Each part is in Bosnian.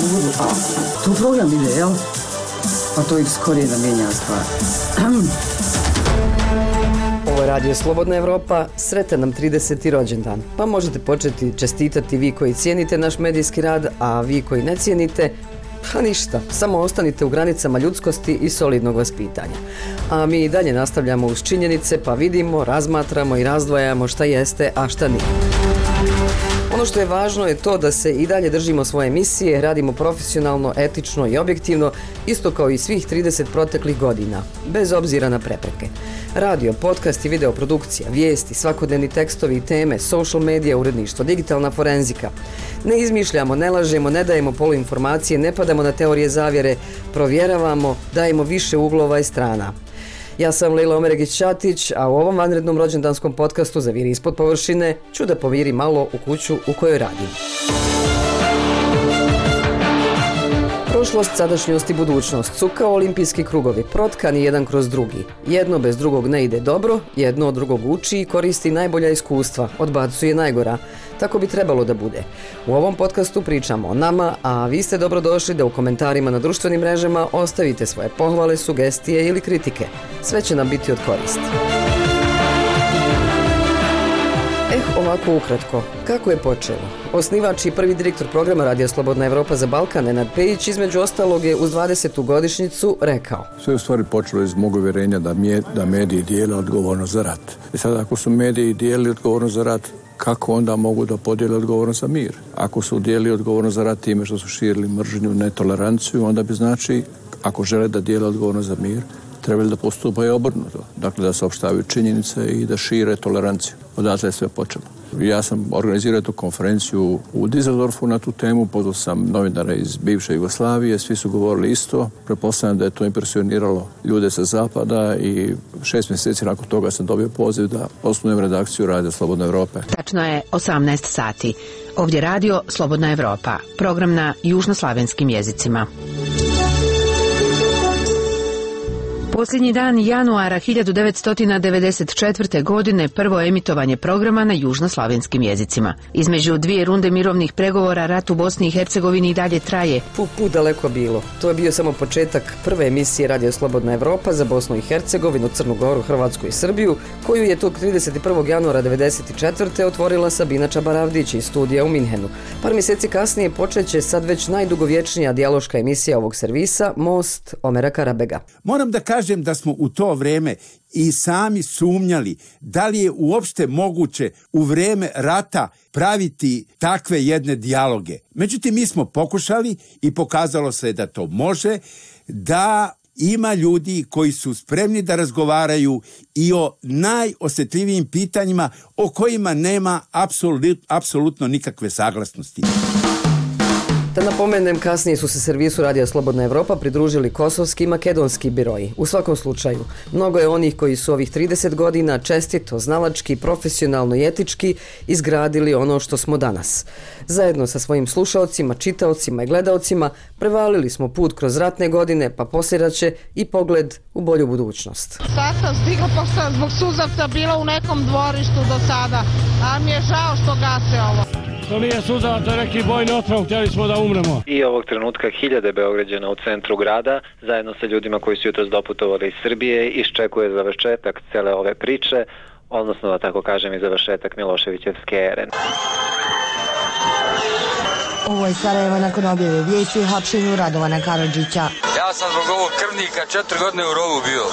sudu, a tu program ide, jel? Pa to ih skorije da mijenja stvar. Ovo je Radio Slobodna Evropa, sretan nam 30. rođendan. Pa možete početi čestitati vi koji cijenite naš medijski rad, a vi koji ne cijenite, Pa ništa, samo ostanite u granicama ljudskosti i solidnog vaspitanja. A mi i dalje nastavljamo uz činjenice pa vidimo, razmatramo i razdvajamo šta jeste, a šta nije. Ono što je važno je to da se i dalje držimo svoje misije, radimo profesionalno, etično i objektivno, isto kao i svih 30 proteklih godina, bez obzira na prepreke. Radio, podcast i videoprodukcija, vijesti, svakodnevni tekstovi i teme, social media, uredništvo, digitalna forenzika. Ne izmišljamo, ne lažemo, ne dajemo poluinformacije, ne padamo na teorije zavjere, provjeravamo, dajemo više uglova i strana. Ja sam Lila Omeregić-Ćatić, a u ovom vanrednom rođendanskom podcastu za Viri ispod površine ću da poviri malo u kuću u kojoj radim. Prošlost, sadašnjost i budućnost su kao olimpijski krugovi, protkani jedan kroz drugi. Jedno bez drugog ne ide dobro, jedno od drugog uči i koristi najbolja iskustva, odbacuje najgora. Tako bi trebalo da bude. U ovom podcastu pričamo o nama, a vi ste dobrodošli da u komentarima na društvenim mrežama ostavite svoje pohvale, sugestije ili kritike. Sve će nam biti od koristi. Ovako ukratko. Kako je počelo? Osnivač i prvi direktor programa Radija Slobodna Evropa za Balkan, Nenad Pejić, između ostalog je uz 20. godišnicu rekao. Sve u stvari počelo iz mog uvjerenja da, mje, da mediji dijele odgovorno za rat. I sad ako su mediji dijeli odgovorno za rat, kako onda mogu da podijele odgovornost za mir? Ako su dijeli odgovornost za rat time što su širili mržnju, netoleranciju, onda bi znači, ako žele da dijele odgovornost za mir, trebali da postupaju obrnuto. Dakle, da se opštavaju činjenice i da šire toleranciju. Odatle je sve počelo. Ja sam organizirao tu konferenciju u Dizeldorfu na tu temu, pozvao sam novinara iz bivše Jugoslavije, svi su govorili isto. Prepostavljam da je to impresioniralo ljude sa zapada i šest mjeseci nakon toga sam dobio poziv da osnovim redakciju Radio Slobodne Evrope. Tačno je 18 sati. Ovdje radio Slobodna Evropa, program na južnoslavenskim jezicima. Posljednji dan januara 1994. godine prvo emitovanje programa na južnoslavenskim jezicima. Između dvije runde mirovnih pregovora rat u Bosni i Hercegovini i dalje traje. Pu, pu daleko bilo. To je bio samo početak prve emisije Radio Slobodna Evropa za Bosnu i Hercegovinu, Crnu Goru, Hrvatsku i Srbiju, koju je tog 31. januara 1994. otvorila Sabina Čabaravdić iz studija u Minhenu. Par mjeseci kasnije počeće sad već najdugovječnija dijaloška emisija ovog servisa, Most Omera Karabega. Moram da kažem kažem da smo u to vreme i sami sumnjali da li je uopšte moguće u vreme rata praviti takve jedne dijaloge. Međutim, mi smo pokušali i pokazalo se da to može, da ima ljudi koji su spremni da razgovaraju i o najosjetljivijim pitanjima o kojima nema apsolut, apsolutno nikakve saglasnosti. Napomenem, kasnije su se servisu Radija Slobodna Evropa pridružili kosovski i makedonski biroji. U svakom slučaju, mnogo je onih koji su ovih 30 godina čestito, znalački, profesionalno i etički izgradili ono što smo danas. Zajedno sa svojim slušalcima, čitaocima i gledaocima prevalili smo put kroz ratne godine, pa posljedaće i pogled u bolju budućnost. Sad sam stigla pa sam zbog suzavca bila u nekom dvorištu do sada, a mi je žao što gase ovo. To nije suza, to je neki bojni otrov, htjeli smo da umremo. I ovog trenutka hiljade Beograđana u centru grada, zajedno sa ljudima koji su jutro doputovali iz Srbije, iščekuje završetak cele ove priče, odnosno da tako kažem i završetak Miloševićevske ere. Ovo je Sarajevo nakon objave vijesti o hapšenju Radovana Karadžića. Ja sam zbog ovog krvnika četiri godine u rovu bio.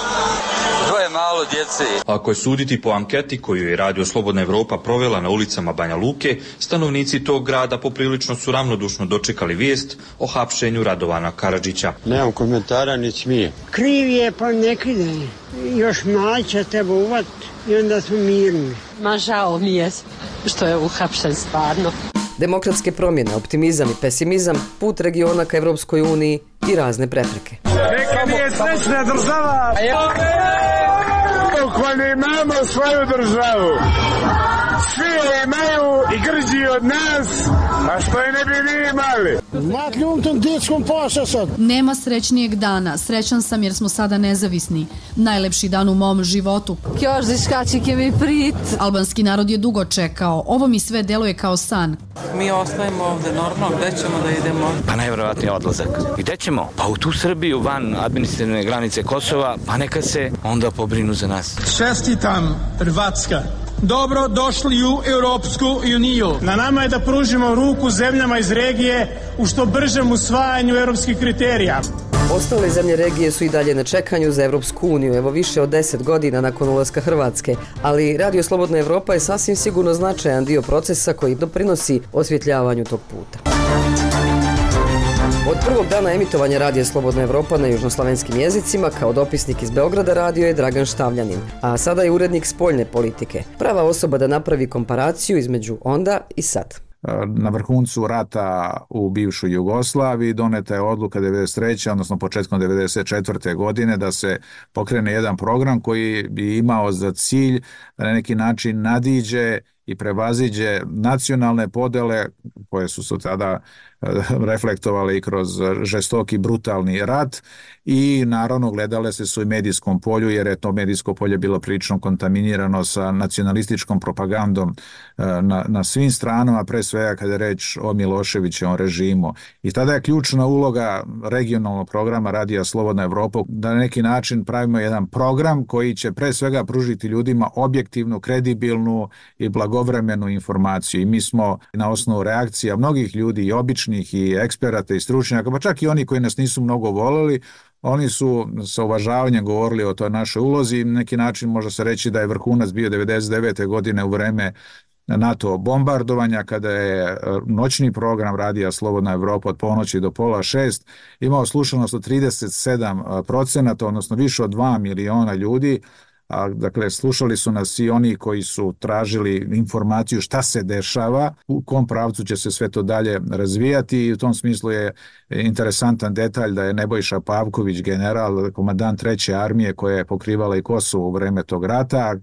Dvoje malo djece. Ako je suditi po anketi koju je Radio Slobodna Evropa provela na ulicama Banja Luke, stanovnici tog grada poprilično su ravnodušno dočekali vijest o hapšenju Radovana Karadžića. Nemam komentara, ni smije. Kriv je, pa ne kride. Još malo će tebe uvat i onda smo mirni. Ma žao mi je što je uhapšen stvarno. Demokratske promjene, optimizam i pesimizam, put regiona ka Evropskoj uniji i razne prepreke. Neka mi je srećna država! Ko ne imamo svoju državu! Svi je imaju i grđi od nas, a što je ne bi ni imali. Makljum tom dječkom poša sad. Nema srećnijeg dana. Srećan sam jer smo sada nezavisni. Najlepši dan u mom životu. Kjoždiška će mi prit. Albanski narod je dugo čekao. Ovo mi sve deluje kao san. Mi ostajemo ovde normalno. Gde ćemo da idemo? Pa najvjerovatniji odlazak. Gde ćemo? Pa u tu Srbiju, van administrativne granice Kosova, pa neka se onda pobrinu za nas. Čestitam, Hrvatska. Dobro došli u Europsku uniju. Na nama je da pružimo ruku zemljama iz regije u što bržem usvajanju europskih kriterija. Ostale zemlje regije su i dalje na čekanju za Evropsku uniju, evo više od 10 godina nakon ulaska Hrvatske, ali Radio Slobodna Evropa je sasvim sigurno značajan dio procesa koji doprinosi osvjetljavanju tog puta. Od prvog dana emitovanja Radija Slobodna Evropa na južnoslavenskim jezicima kao dopisnik iz Beograda radio je Dragan Štavljanin, a sada je urednik spoljne politike. Prava osoba da napravi komparaciju između onda i sad. E, na vrhuncu rata u bivšoj Jugoslaviji doneta je odluka 93. odnosno početkom 94. godine da se pokrene jedan program koji bi imao za cilj da na neki način nadiđe i prevaziđe nacionalne podele koje su se tada eh, reflektovale i kroz žestoki brutalni rat i naravno gledale se su i medijskom polju jer je to medijsko polje bilo prilično kontaminirano sa nacionalističkom propagandom eh, na, na svim stranama, pre svega kada je reč o Miloševićevom režimu. I tada je ključna uloga regionalnog programa Radija Slobodna Evropa da na neki način pravimo jedan program koji će pre svega pružiti ljudima objektivnu, kredibilnu i blagovremenu informaciju. I mi smo na osnovu reakcija mnogih ljudi i običnih i eksperata i stručnjaka, pa čak i oni koji nas nisu mnogo volili, Oni su sa uvažavanjem govorili o toj našoj ulozi i neki način može se reći da je vrhunac bio 99. godine u vreme NATO bombardovanja kada je e, noćni program Radija Slobodna Evropa od ponoći do pola šest imao slušanost od 37 e, procenata, odnosno više od 2 miliona ljudi, a, dakle, slušali su nas i oni koji su tražili informaciju šta se dešava, u kom pravcu će se sve to dalje razvijati i u tom smislu je interesantan detalj da je Nebojša Pavković, general, komandant treće armije koja je pokrivala i Kosovo u vreme tog rata,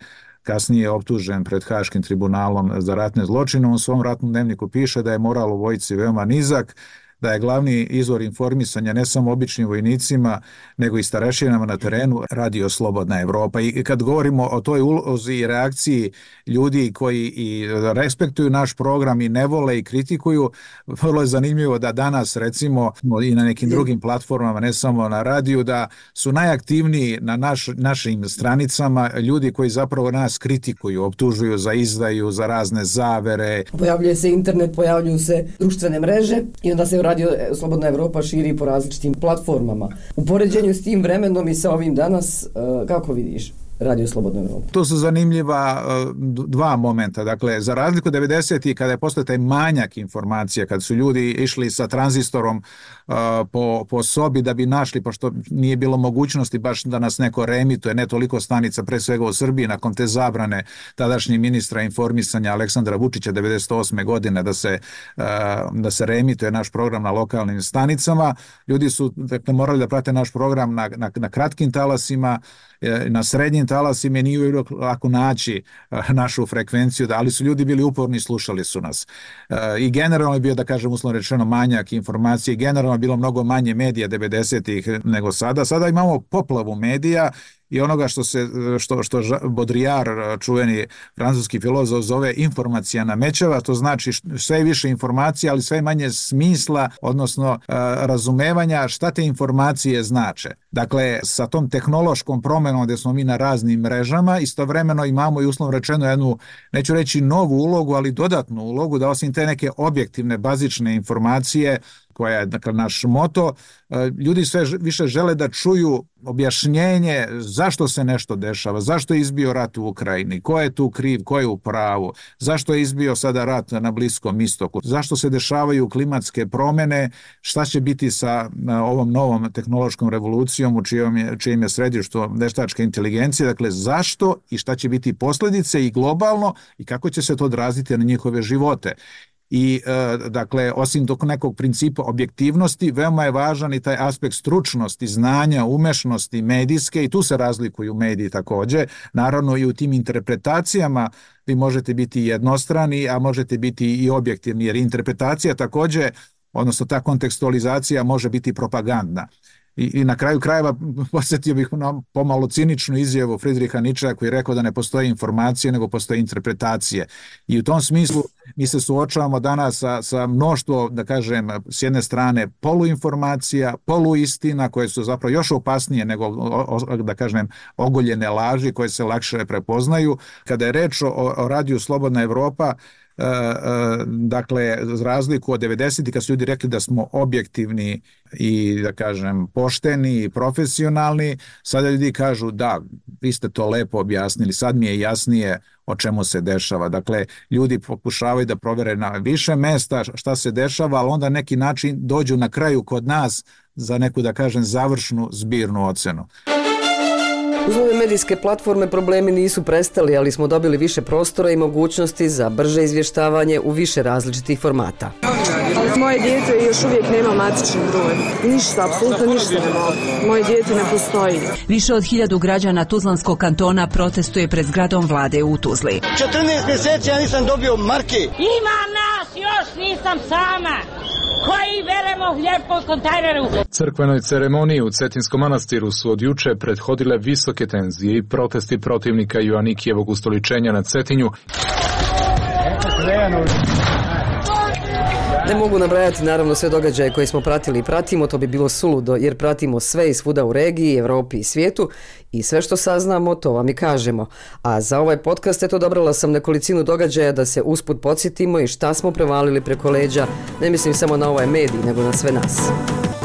kasnije je optužen pred Haškim tribunalom za ratne zločine. U svom ratnom dnevniku piše da je moral u vojci veoma nizak, da je glavni izvor informisanja ne samo običnim vojnicima, nego i starešinama na terenu radio Slobodna Evropa. I kad govorimo o toj ulozi i reakciji ljudi koji i respektuju naš program i ne vole i kritikuju, vrlo je zanimljivo da danas recimo i na nekim drugim platformama, ne samo na radiju, da su najaktivniji na naš, našim stranicama ljudi koji zapravo nas kritikuju, optužuju za izdaju, za razne zavere. Pojavljuje se internet, pojavljuju se društvene mreže i onda se radio e, Slobodna Evropa širi po različitim platformama. U poređenju s tim vremenom i sa ovim danas, e, kako vidiš? Radio Slobodna Evropa. To su zanimljiva e, dva momenta. Dakle, za razliku 90. kada je postao taj manjak informacija, kad su ljudi išli sa tranzistorom uh, po, po sobi da bi našli, pošto nije bilo mogućnosti baš da nas neko remituje, ne toliko stanica, pre svega u Srbiji, nakon te zabrane tadašnji ministra informisanja Aleksandra Vučića 98. godine da se, uh, da se remituje naš program na lokalnim stanicama. Ljudi su dakle, morali da prate naš program na, na, na kratkim talasima, E, na srednjim talasima nije uvijek lako naći e, našu frekvenciju, da, ali su ljudi bili uporni slušali su nas. E, I generalno je bio, da kažem, uslovno rečeno, manjak informacije. Generalno je bilo mnogo manje medija 90-ih nego sada. Sada imamo poplavu medija i onoga što se što što Baudrillard čuveni francuski filozof zove informacija namećava to znači sve više informacija ali sve manje smisla odnosno razumevanja šta te informacije znače. Dakle sa tom tehnološkom promenom gdje smo mi na raznim mrežama istovremeno imamo i uslovno rečeno jednu neću reći novu ulogu ali dodatnu ulogu da osim te neke objektivne bazične informacije koja je dakle, naš moto, e, ljudi sve više žele da čuju objašnjenje zašto se nešto dešava, zašto je izbio rat u Ukrajini, ko je tu kriv, ko je u pravu, zašto je izbio sada rat na Bliskom istoku, zašto se dešavaju klimatske promene, šta će biti sa e, ovom novom tehnološkom revolucijom u čijom je, čijim je središtu veštačke inteligencije, dakle zašto i šta će biti posljedice i globalno i kako će se to odraziti na njihove živote i e, dakle osim dok nekog principa objektivnosti veoma je važan i taj aspekt stručnosti, znanja, umešnosti medijske i tu se razlikuju mediji takođe. Naravno i u tim interpretacijama vi možete biti jednostrani, a možete biti i objektivni jer interpretacija takođe odnosno ta kontekstualizacija može biti propagandna. I, I na kraju krajeva posjetio bih na pomalo ciničnu izjavu Friedricha Nietzschea koji je rekao da ne postoje informacije nego postoje interpretacije. I u tom smislu mi se suočavamo danas sa, sa mnoštvo, da kažem, s jedne strane poluinformacija, poluistina koje su zapravo još opasnije nego, da kažem, ogoljene laži koje se lakše prepoznaju. Kada je reč o, o radiju Slobodna Evropa, Eh, eh, dakle, razliku od 90. kad su ljudi rekli da smo objektivni i, da kažem, pošteni i profesionalni, sada ljudi kažu da, vi ste to lepo objasnili, sad mi je jasnije o čemu se dešava. Dakle, ljudi pokušavaju da provere na više mesta šta se dešava, ali onda neki način dođu na kraju kod nas za neku, da kažem, završnu zbirnu ocenu. Uz ove medijske platforme problemi nisu prestali, ali smo dobili više prostora i mogućnosti za brže izvještavanje u više različitih formata. Moje dijete još uvijek nema matični broj. Ništa, apsolutno ništa ne mogu. Moje dijete ne postoji. Više od hiljadu građana Tuzlanskog kantona protestuje pred zgradom vlade u Tuzli. 14 mjeseci ja nisam dobio marke. Ima nas, još nisam sama koji veremo hljeb po kontajneru. Crkvenoj ceremoniji u Cetinskom manastiru su od juče prethodile visoke tenzije i protesti protivnika Joanikijevog ustoličenja na Cetinju. Ne mogu nabrajati naravno sve događaje koje smo pratili i pratimo, to bi bilo suludo jer pratimo sve i svuda u regiji, Evropi i svijetu i sve što saznamo to vam i kažemo. A za ovaj podcast eto dobrala sam nekolicinu događaja da se usput podsjetimo i šta smo prevalili preko leđa, ne mislim samo na ovaj medij nego na sve nas.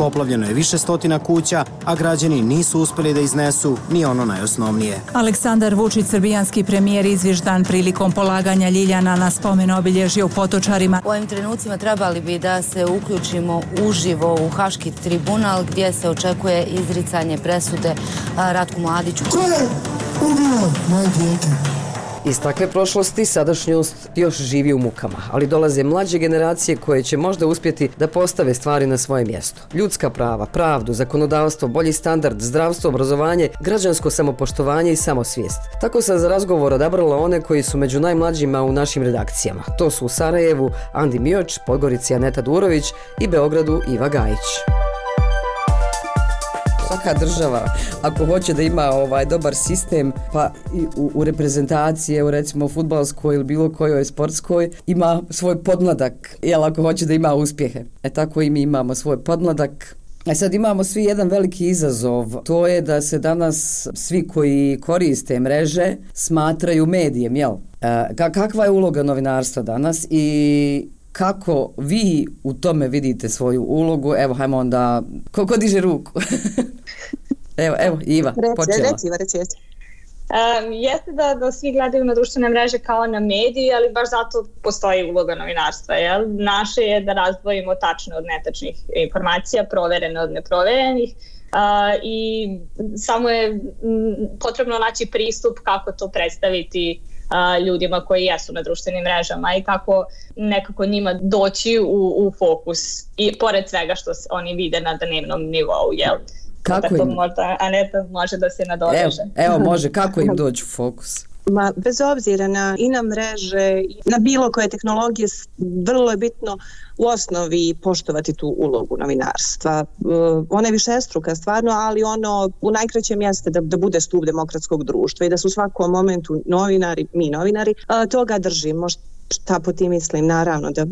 Poplavljeno je više stotina kuća, a građani nisu uspeli da iznesu ni ono najosnovnije. Aleksandar Vučić, srbijanski premijer, izviždan prilikom polaganja Ljiljana na spomen obilježje u Potočarima. U ovim trenucima trebali bi da se uključimo uživo u Haški tribunal gdje se očekuje izricanje presude Ratku Mladiću. Ko je ubio moje djete? Iz takve prošlosti sadašnjost još živi u mukama, ali dolaze mlađe generacije koje će možda uspjeti da postave stvari na svoje mjesto. Ljudska prava, pravdu, zakonodavstvo, bolji standard, zdravstvo, obrazovanje, građansko samopoštovanje i samosvijest. Tako sam za razgovor odabrala one koji su među najmlađima u našim redakcijama. To su u Sarajevu Andi Mioč, Podgorici Aneta Durović i Beogradu Iva Gajić svaka država ako hoće da ima ovaj dobar sistem pa i u, u reprezentacije u recimo futbalskoj ili bilo kojoj sportskoj ima svoj podmladak jel ako hoće da ima uspjehe e tako i mi imamo svoj podmladak E sad imamo svi jedan veliki izazov, to je da se danas svi koji koriste mreže smatraju medijem, jel? E, kakva je uloga novinarstva danas i kako vi u tome vidite svoju ulogu? Evo, hajmo onda, ko, ko diže ruku? evo, evo, Iva, reći, počela. Reci, Iva, reći, reći. Um, jeste da, da svi gledaju na društvene mreže kao na mediji, ali baš zato postoji uloga novinarstva. Jel? Naše je da razdvojimo tačne od netačnih informacija, proverene od neproverenih uh, i samo je potrebno naći pristup kako to predstaviti a, ljudima koji jesu na društvenim mrežama i kako nekako njima doći u, u fokus i pored svega što oni vide na dnevnom nivou, jel? Kako im? možda Aneta može da se nadoveže. Evo, evo, može, kako im doći u fokus? Ma, bez obzira na i na mreže, na bilo koje tehnologije, vrlo je bitno u osnovi poštovati tu ulogu novinarstva. Uh, ona je više struka stvarno, ali ono u najkraćem jeste da, da bude stup demokratskog društva i da su u svakom momentu novinari, mi novinari, uh, toga držimo šta po tim mislim, naravno, da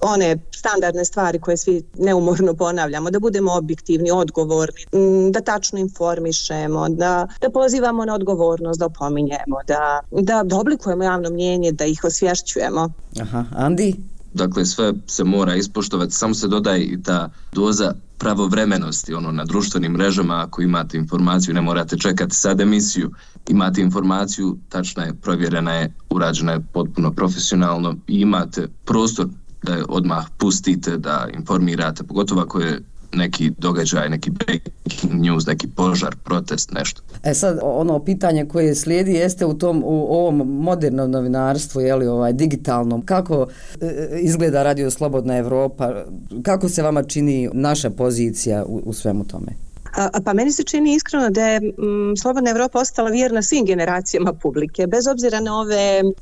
one standardne stvari koje svi neumorno ponavljamo, da budemo objektivni, odgovorni, da tačno informišemo, da, da pozivamo na odgovornost, da opominjemo, da, da, da oblikujemo javno mnjenje, da ih osvješćujemo. Aha, Andi? Dakle, sve se mora ispoštovati, samo se dodaje i ta doza pravovremenosti ono na društvenim mrežama ako imate informaciju ne morate čekati sad emisiju imate informaciju tačna je provjerena je urađena je potpuno profesionalno i imate prostor da je odmah pustite da informirate pogotovo ako je neki događaj, neki breaking news, neki požar, protest, nešto. E sad, ono pitanje koje slijedi jeste u tom, u ovom modernom novinarstvu, je li ovaj, digitalnom, kako e, izgleda Radio Slobodna Evropa, kako se vama čini naša pozicija u, u svemu tome? A, pa meni se čini iskreno da je m, Slobodna Evropa ostala vjerna svim generacijama publike, bez obzira na ove m,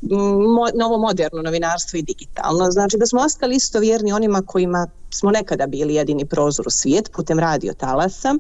mo, novo moderno novinarstvo i digitalno. Znači da smo ostali isto vjerni onima kojima smo nekada bili jedini prozor u svijet putem radio talasa.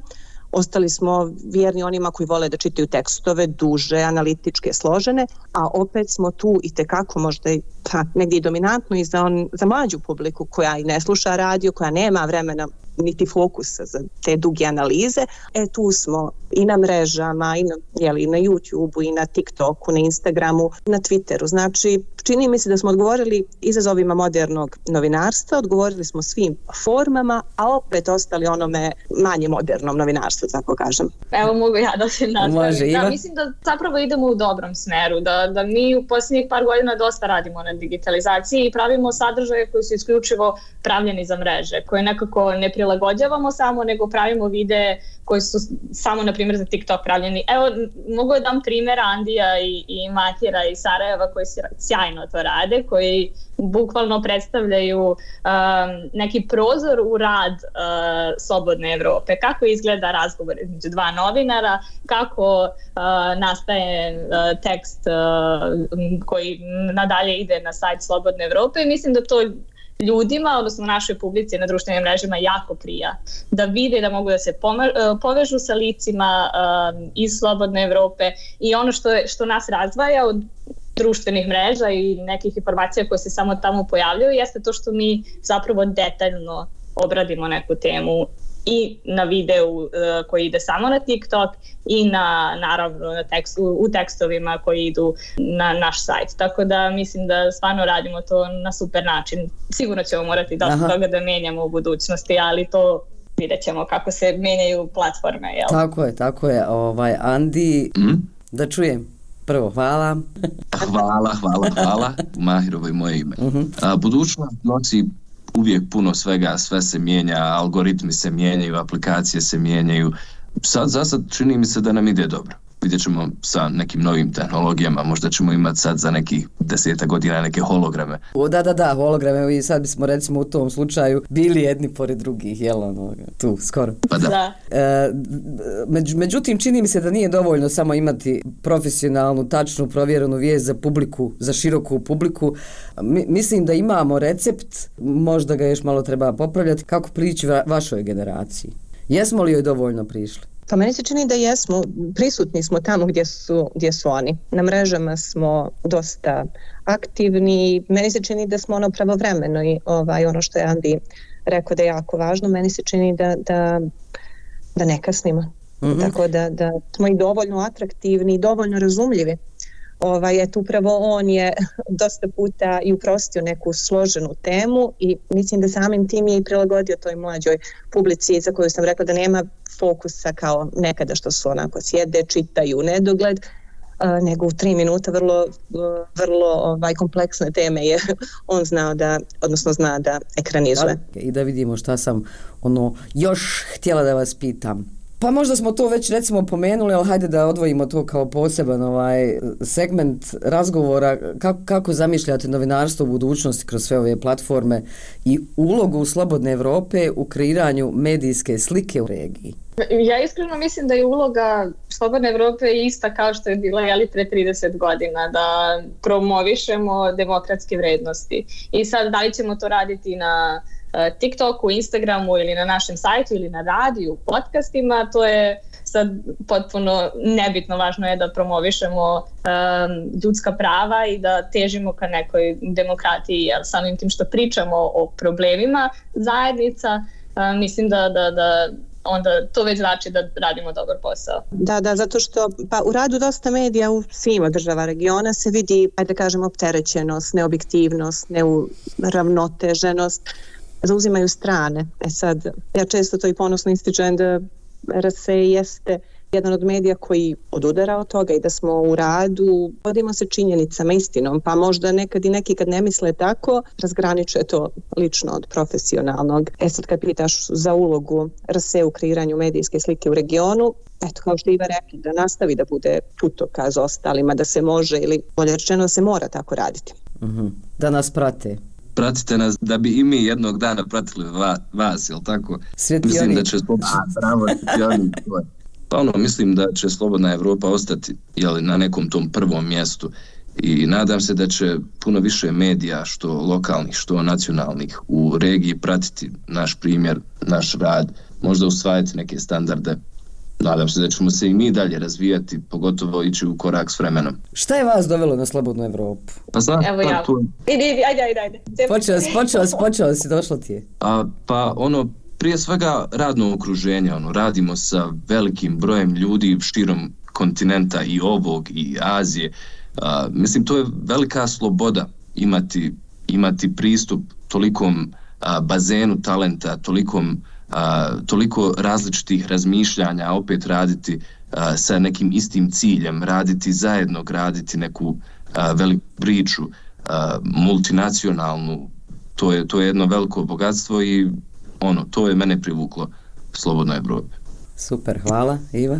Ostali smo vjerni onima koji vole da čitaju tekstove, duže, analitičke, složene, a opet smo tu i tekako možda i pa, negdje i dominantno i za, on, za mlađu publiku koja i ne sluša radio, koja nema vremena niti fokusa za te duge analize. E tu smo i na mrežama, i na, jeli, na YouTube-u, i na TikToku, na Instagramu, na Twitteru. Znači, čini mi se da smo odgovorili izazovima modernog novinarstva, odgovorili smo svim formama, a opet ostali onome manje modernom novinarstvu, tako kažem. Evo mogu ja da se nastavim. Da, mislim da zapravo idemo u dobrom smeru, da, da mi u posljednjih par godina dosta radimo na digitalizaciji i pravimo sadržaje koji su isključivo pravljeni za mreže, koje nekako ne prilagođavamo samo, nego pravimo videe koji su samo, na primjer, za TikTok pravljeni. Evo, mogu da dam primjer Andija i, i Matira i Sarajeva koji sjajno to rade, koji bukvalno predstavljaju um, neki prozor u rad uh, Slobodne Evrope. Kako izgleda razgovor između dva novinara, kako uh, nastaje uh, tekst uh, koji nadalje ide na sajt Slobodne Evrope i mislim da to ljudima, odnosno našoj publici na društvenim mrežima jako prija. Da vide da mogu da se uh, povežu sa licima um, iz Slobodne Evrope i ono što, je, što nas razdvaja od društvenih mreža i nekih informacija koje se samo tamo pojavljaju jeste to što mi zapravo detaljno obradimo neku temu i na videu uh, koji ide samo na TikTok i na naravno na tekst, u, u tekstovima koji idu na naš sajt. Tako da mislim da stvarno radimo to na super način. Sigurno ćemo morati dosta toga da menjamo u budućnosti, ali to vidjet ćemo kako se menjaju platforme. Jel? Tako je, tako je. Ovaj, Andi, mm? da čujem. Prvo, hvala. hvala, hvala, hvala. Mahirovo i moje ime. Uh -huh. A, budućnost nosi uvijek puno svega, sve se mijenja, algoritmi se mijenjaju, aplikacije se mijenjaju. Sad, za sad čini mi se da nam ide dobro vidjet ćemo sa nekim novim tehnologijama, možda ćemo imati sad za nekih deseta godina neke holograme. O, da, da, da, holograme i sad bismo recimo u tom slučaju bili jedni pored drugih, jel ono, tu, skoro. Pa da. da. E, među, međutim, čini mi se da nije dovoljno samo imati profesionalnu, tačnu, provjerenu vijest za publiku, za široku publiku. Mi, mislim da imamo recept, možda ga još malo treba popravljati, kako prići va, vašoj generaciji. Jesmo li joj dovoljno prišli? Pa meni se čini da jesmo, prisutni smo tamo gdje su, gdje su oni. Na mrežama smo dosta aktivni, meni se čini da smo ono pravovremeno i ovaj, ono što je Andi rekao da je jako važno, meni se čini da, da, da ne kasnimo. Mm -hmm. Tako da, da smo i dovoljno atraktivni i dovoljno razumljivi ovaj, eto upravo on je dosta puta i uprostio neku složenu temu i mislim da samim tim je i prilagodio toj mlađoj publici za koju sam rekla da nema fokusa kao nekada što su onako sjede, čitaju nedogled, nego u tri minuta vrlo, vrlo ovaj, kompleksne teme je on znao da, odnosno zna da ekranizuje. I da vidimo šta sam ono još htjela da vas pitam. Pa možda smo to već recimo pomenuli, ali hajde da odvojimo to kao poseban ovaj segment razgovora kako, kako zamišljate novinarstvo u budućnosti kroz sve ove platforme i ulogu Slobodne Evrope u kreiranju medijske slike u regiji. Ja iskreno mislim da je uloga Slobodne Evrope ista kao što je bila jeli, pre 30 godina, da promovišemo demokratske vrednosti. I sad da li ćemo to raditi na E, TikToku, Instagramu ili na našem sajtu ili na radiju, podcastima, to je sad potpuno nebitno, važno je da promovišemo um, ljudska prava i da težimo ka nekoj demokratiji, jer samim tim što pričamo o problemima zajednica, um, mislim da, da, da onda to već znači da radimo dobar posao. Da, da, zato što pa u radu dosta medija u svima država regiona se vidi, ajde da kažemo, opterećenost, neobjektivnost, neuravnoteženost zauzimaju strane. E sad, ja često to i ponosno ističem da RS jeste jedan od medija koji odudara od toga i da smo u radu, vodimo se činjenicama, istinom, pa možda nekad i neki kad ne misle tako, razgraničuje to lično od profesionalnog. E sad kad pitaš za ulogu RSE u kreiranju medijske slike u regionu, eto kao što Iva rekli, da nastavi da bude putokaz ostalima, da se može ili bolje rečeno se mora tako raditi. Mhm. Da nas prate pratite nas da bi i mi jednog dana pratili va, vas, jel tako? Sveti mislim oni. da će slobodna, bravo, oni, pa ono, mislim da će slobodna Evropa ostati jel, na nekom tom prvom mjestu i nadam se da će puno više medija, što lokalnih, što nacionalnih, u regiji pratiti naš primjer, naš rad, možda usvajati neke standarde nadam se da ćemo se i mi dalje razvijati, pogotovo ići u korak s vremenom. Šta je vas dovelo na slobodnu Evropu? Pa znaš, Evo ja. Tu... Idi, idi, ajde, ajde, ajde. Počeo si, počeo si, počeo si, došlo ti je. A, pa ono, prije svega radno okruženje, ono, radimo sa velikim brojem ljudi širom kontinenta i ovog i Azije. A, mislim, to je velika sloboda imati, imati pristup tolikom a, bazenu talenta, tolikom a, toliko različitih razmišljanja, opet raditi a, sa nekim istim ciljem, raditi zajedno, graditi neku a, veliku priču, a, multinacionalnu, to je, to je jedno veliko bogatstvo i ono, to je mene privuklo Slobodnoj Evropi. Super, hvala. Iva?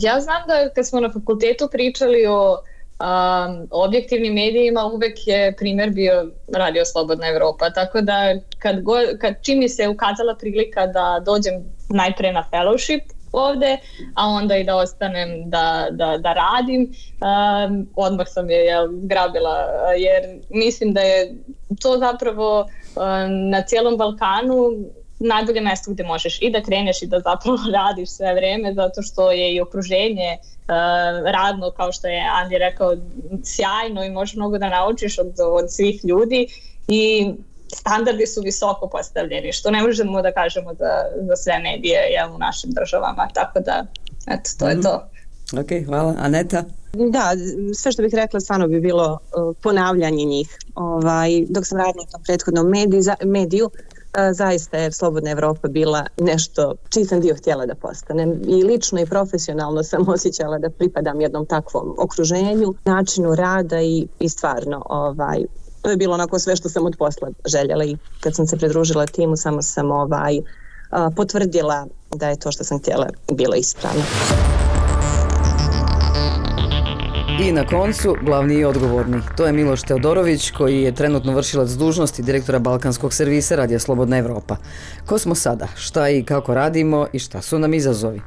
Ja znam da kad smo na fakultetu pričali o um, objektivnim medijima uvek je primjer bio Radio Slobodna Evropa, tako da kad, go, kad čim mi se ukazala prilika da dođem najpre na fellowship ovde, a onda i da ostanem da, da, da radim, um, odmah sam je jel, grabila, jer mislim da je to zapravo um, na cijelom Balkanu najbolje mjesto gdje možeš i da kreneš i da zapravo radiš sve vrijeme zato što je i okruženje uh, radno kao što je Andi rekao sjajno i možeš mnogo da naučiš od, od svih ljudi i standardi su visoko postavljeni što ne možemo da kažemo za, za sve medije jel, u našim državama tako da eto to mm -hmm. je to Ok, hvala. Aneta? Da, sve što bih rekla stvarno bi bilo uh, ponavljanje njih. Ovaj, dok sam radila na prethodnom mediju, mediju zaista je Slobodna Evropa bila nešto čiji sam dio htjela da postanem i lično i profesionalno sam osjećala da pripadam jednom takvom okruženju, načinu rada i, i stvarno ovaj, to je bilo onako sve što sam od posla željela i kad sam se pridružila timu samo sam ovaj, potvrdila da je to što sam htjela bilo ispravno. I na koncu, glavni i odgovorni. To je Miloš Teodorović, koji je trenutno vršilac dužnosti direktora Balkanskog servisa Radija Slobodna Evropa. Ko smo sada? Šta i kako radimo i šta su nam izazovi?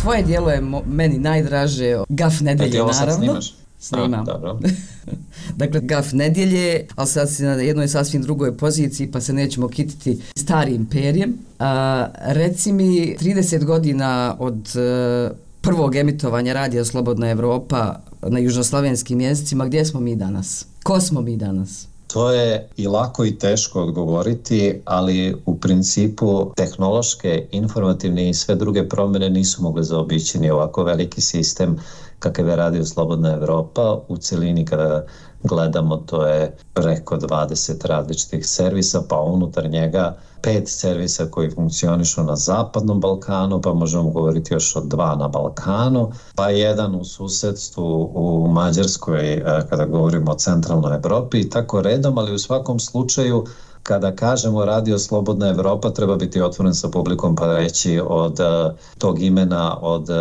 Tvoje dijelo je meni najdraže, gaf nedelje, naravno. Snimaš snimam. A, dakle, gaf nedjelje, ali sad si na jednoj sasvim drugoj poziciji, pa se nećemo kititi starim perijem. A, reci mi, 30 godina od uh, prvog emitovanja Radija Slobodna Evropa na južnoslavenskim jezicima, gdje smo mi danas? Ko smo mi danas? To je i lako i teško odgovoriti, ali u principu tehnološke, informativne i sve druge promjene nisu mogle zaobići ni ovako veliki sistem kakav je radio Slobodna Evropa. U celini kada gledamo to je preko 20 različitih servisa, pa unutar njega pet servisa koji funkcionišu na Zapadnom Balkanu, pa možemo govoriti još o dva na Balkanu, pa jedan u susedstvu u Mađarskoj eh, kada govorimo o centralnoj Evropi i tako redom, ali u svakom slučaju kada kažemo Radio Slobodna Evropa treba biti otvoren sa publikom pa reći od uh, tog imena od uh,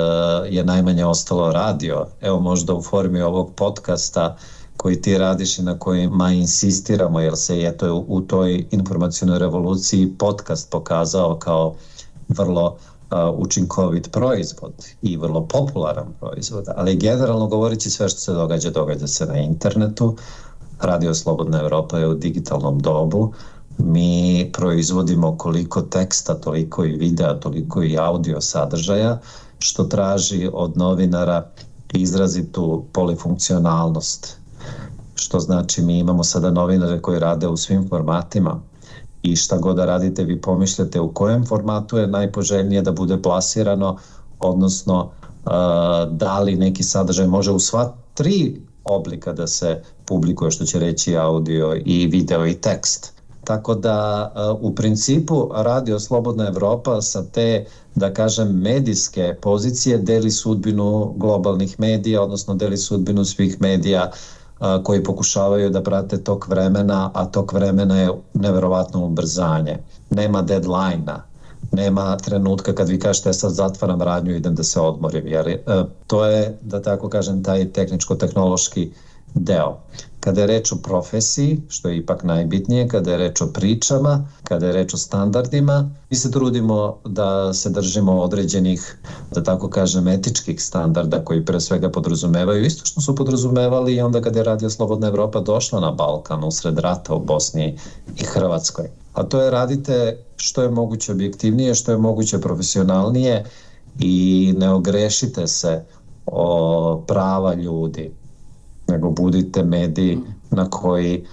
je najmanje ostalo radio. Evo možda u formi ovog podcasta koji ti radiš i na kojima insistiramo jer se je to u toj informacijnoj revoluciji podcast pokazao kao vrlo e, učinkovit proizvod i vrlo popularan proizvod, ali generalno govoreći sve što se događa, događa se na internetu, Radio Slobodna Evropa je u digitalnom dobu, mi proizvodimo koliko teksta, toliko i videa, toliko i audio sadržaja, što traži od novinara izrazitu polifunkcionalnost. Što znači mi imamo sada novinare koji rade u svim formatima i šta god da radite vi pomišljate u kojem formatu je najpoželjnije da bude plasirano, odnosno da li neki sadržaj može u sva tri oblika da se publikuje što će reći audio i video i tekst Tako da e, u principu Radio Slobodna Evropa sa te, da kažem, medijske pozicije deli sudbinu globalnih medija, odnosno deli sudbinu svih medija e, koji pokušavaju da prate tok vremena, a tok vremena je neverovatno ubrzanje. Nema deadline-a, nema trenutka kad vi kažete e, sad zatvaram radnju i idem da se odmorim. Jer, to je, da tako kažem, taj tehničko-tehnološki deo. Kada je reč o profesiji, što je ipak najbitnije, kada je reč o pričama, kada je reč o standardima, mi se trudimo da se držimo određenih, da tako kažem, etičkih standarda koji pre svega podrazumevaju isto što su podrazumevali i onda kada je Radio Slobodna Evropa došla na Balkan usred rata u Bosni i Hrvatskoj. A to je radite što je moguće objektivnije, što je moguće profesionalnije i ne ogrešite se o prava ljudi nego budite mediji na koji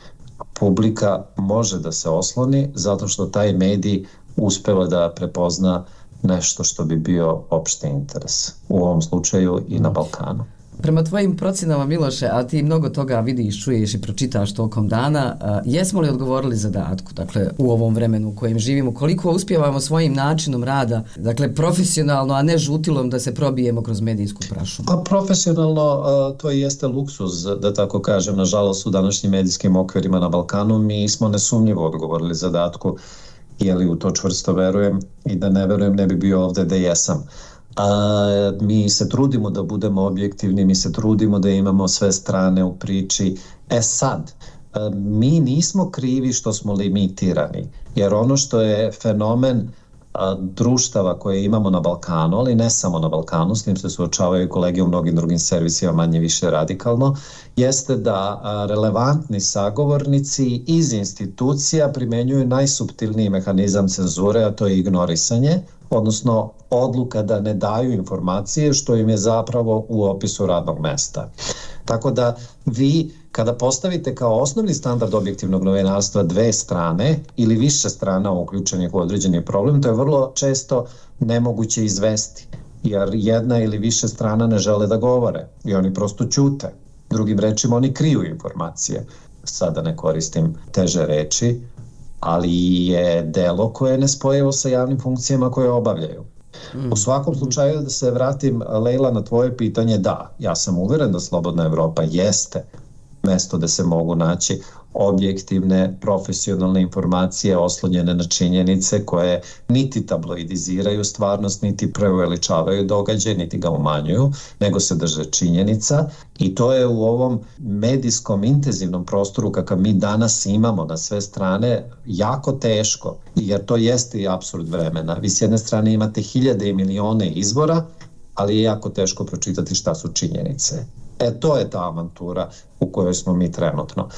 publika može da se osloni zato što taj medij uspeva da prepozna nešto što bi bio opšti interes u ovom slučaju i na Balkanu. Prema tvojim procenama Miloše, a ti mnogo toga vidiš, čuješ i pročitaš tokom dana, jesmo li odgovorili zadatku, dakle, u ovom vremenu u kojem živimo, koliko uspjevamo svojim načinom rada, dakle, profesionalno, a ne žutilom da se probijemo kroz medijsku prašu? Pa profesionalno to jeste luksuz, da tako kažem, nažalost u današnjim medijskim okvirima na Balkanu, mi smo nesumnjivo odgovorili zadatku, jeli u to čvrsto verujem i da ne verujem ne bi bio ovde da jesam a, mi se trudimo da budemo objektivni, mi se trudimo da imamo sve strane u priči. E sad, e, mi nismo krivi što smo limitirani, jer ono što je fenomen e, društava koje imamo na Balkanu, ali ne samo na Balkanu, s njim se suočavaju kolege u mnogim drugim servisima manje više radikalno, jeste da e, relevantni sagovornici iz institucija primenjuju najsubtilniji mehanizam cenzure, a to je ignorisanje, odnosno odluka da ne daju informacije što im je zapravo u opisu radnog mesta. Tako da vi kada postavite kao osnovni standard objektivnog novinarstva dve strane ili više strana uključenih u određeni problem, to je vrlo često nemoguće izvesti jer jedna ili više strana ne žele da govore i oni prosto ćute. Drugim rečima, oni kriju informacije. Sada ne koristim teže reči, ali je delo koje je nespojivo sa javnim funkcijama koje obavljaju. U svakom slučaju da se vratim Leila na tvoje pitanje, da, ja sam uveren da Slobodna Evropa jeste mesto da se mogu naći objektivne, profesionalne informacije oslonjene na činjenice koje niti tabloidiziraju stvarnost, niti preveličavaju događaj, niti ga umanjuju, nego se drže činjenica i to je u ovom medijskom intenzivnom prostoru kakav mi danas imamo na sve strane jako teško, jer to jeste i absurd vremena. Vi s jedne strane imate hiljade i milione izbora, ali je jako teško pročitati šta su činjenice. E, to je ta avantura u kojoj smo mi trenutno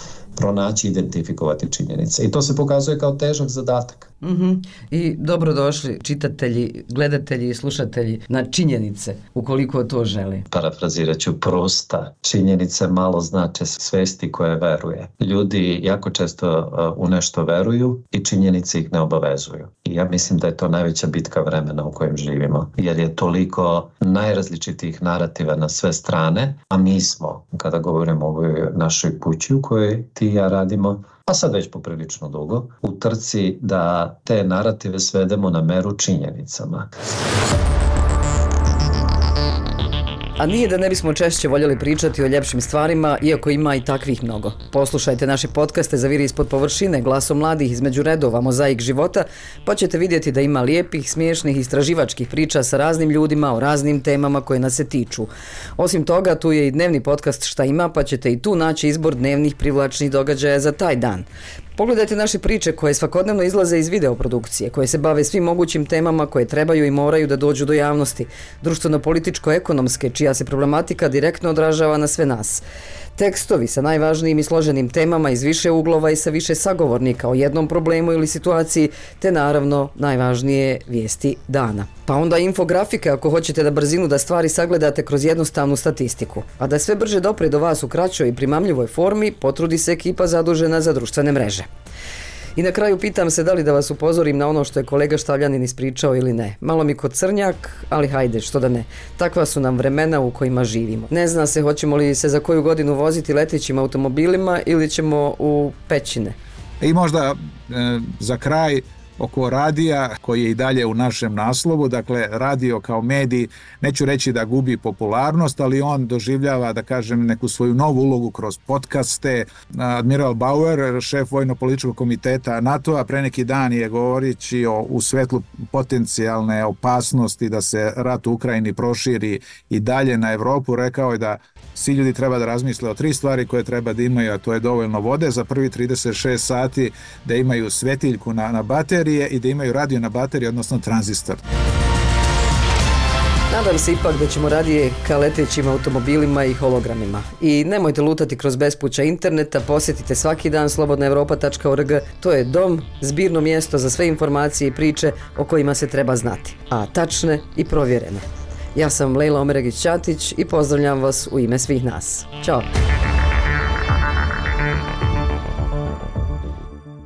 pronaći i identifikovati činjenice. I to se pokazuje kao težak zadatak. Mm -hmm. I dobrodošli čitatelji, gledatelji i slušatelji na činjenice, ukoliko to želi. Parafrazirat ću prosta. Činjenice malo znače svesti koje veruje. Ljudi jako često uh, u nešto veruju i činjenice ih ne obavezuju. I ja mislim da je to najveća bitka vremena u kojem živimo. Jer je toliko najrazličitih narativa na sve strane, a mi smo, kada govorimo o ovoj našoj kući u kojoj ti i ja radimo, a sad već poprilično dugo, u trci da te narative svedemo na meru činjenicama. A nije da ne bismo češće voljeli pričati o ljepšim stvarima, iako ima i takvih mnogo. Poslušajte naše podcaste za viri ispod površine, glasom mladih između redova, mozaik života, pa ćete vidjeti da ima lijepih, smiješnih, istraživačkih priča sa raznim ljudima o raznim temama koje nas se tiču. Osim toga, tu je i dnevni podcast Šta ima, pa ćete i tu naći izbor dnevnih privlačnih događaja za taj dan. Pogledajte naše priče koje svakodnevno izlaze iz videoprodukcije, koje se bave svim mogućim temama koje trebaju i moraju da dođu do javnosti, društveno-političko-ekonomske, čija se problematika direktno odražava na sve nas. Tekstovi sa najvažnijim i složenim temama iz više uglova i sa više sagovornika o jednom problemu ili situaciji, te naravno najvažnije vijesti dana. Pa onda infografike ako hoćete da brzinu da stvari sagledate kroz jednostavnu statistiku. A da sve brže dopre do vas u kraćoj i primamljivoj formi, potrudi se ekipa zadužena za društvene mreže. I na kraju pitam se da li da vas upozorim na ono što je kolega Štavljanin ispričao ili ne. Malo mi kod crnjak, ali hajde, što da ne. Takva su nam vremena u kojima živimo. Ne zna se hoćemo li se za koju godinu voziti letećim automobilima ili ćemo u pećine. I možda e, za kraj oko radija koji je i dalje u našem naslovu, dakle radio kao medij, neću reći da gubi popularnost, ali on doživljava, da kažem, neku svoju novu ulogu kroz podcaste. Admiral Bauer, šef vojno-političkog komiteta NATO-a, pre neki dan je govorići o, u svetlu potencijalne opasnosti da se rat u Ukrajini proširi i dalje na Evropu, rekao je da svi ljudi treba da razmisle o tri stvari koje treba da imaju, a to je dovoljno vode za prvi 36 sati, da imaju svetiljku na, na baterije i da imaju radio na baterije, odnosno tranzistor. Nadam se ipak da ćemo radije ka letećim automobilima i hologramima. I nemojte lutati kroz bespuća interneta, posjetite svaki dan slobodnaevropa.org. To je dom, zbirno mjesto za sve informacije i priče o kojima se treba znati, a tačne i provjerene. Ja sam Lejla Omeragić-Ćatić i pozdravljam vas u ime svih nas. Ćao!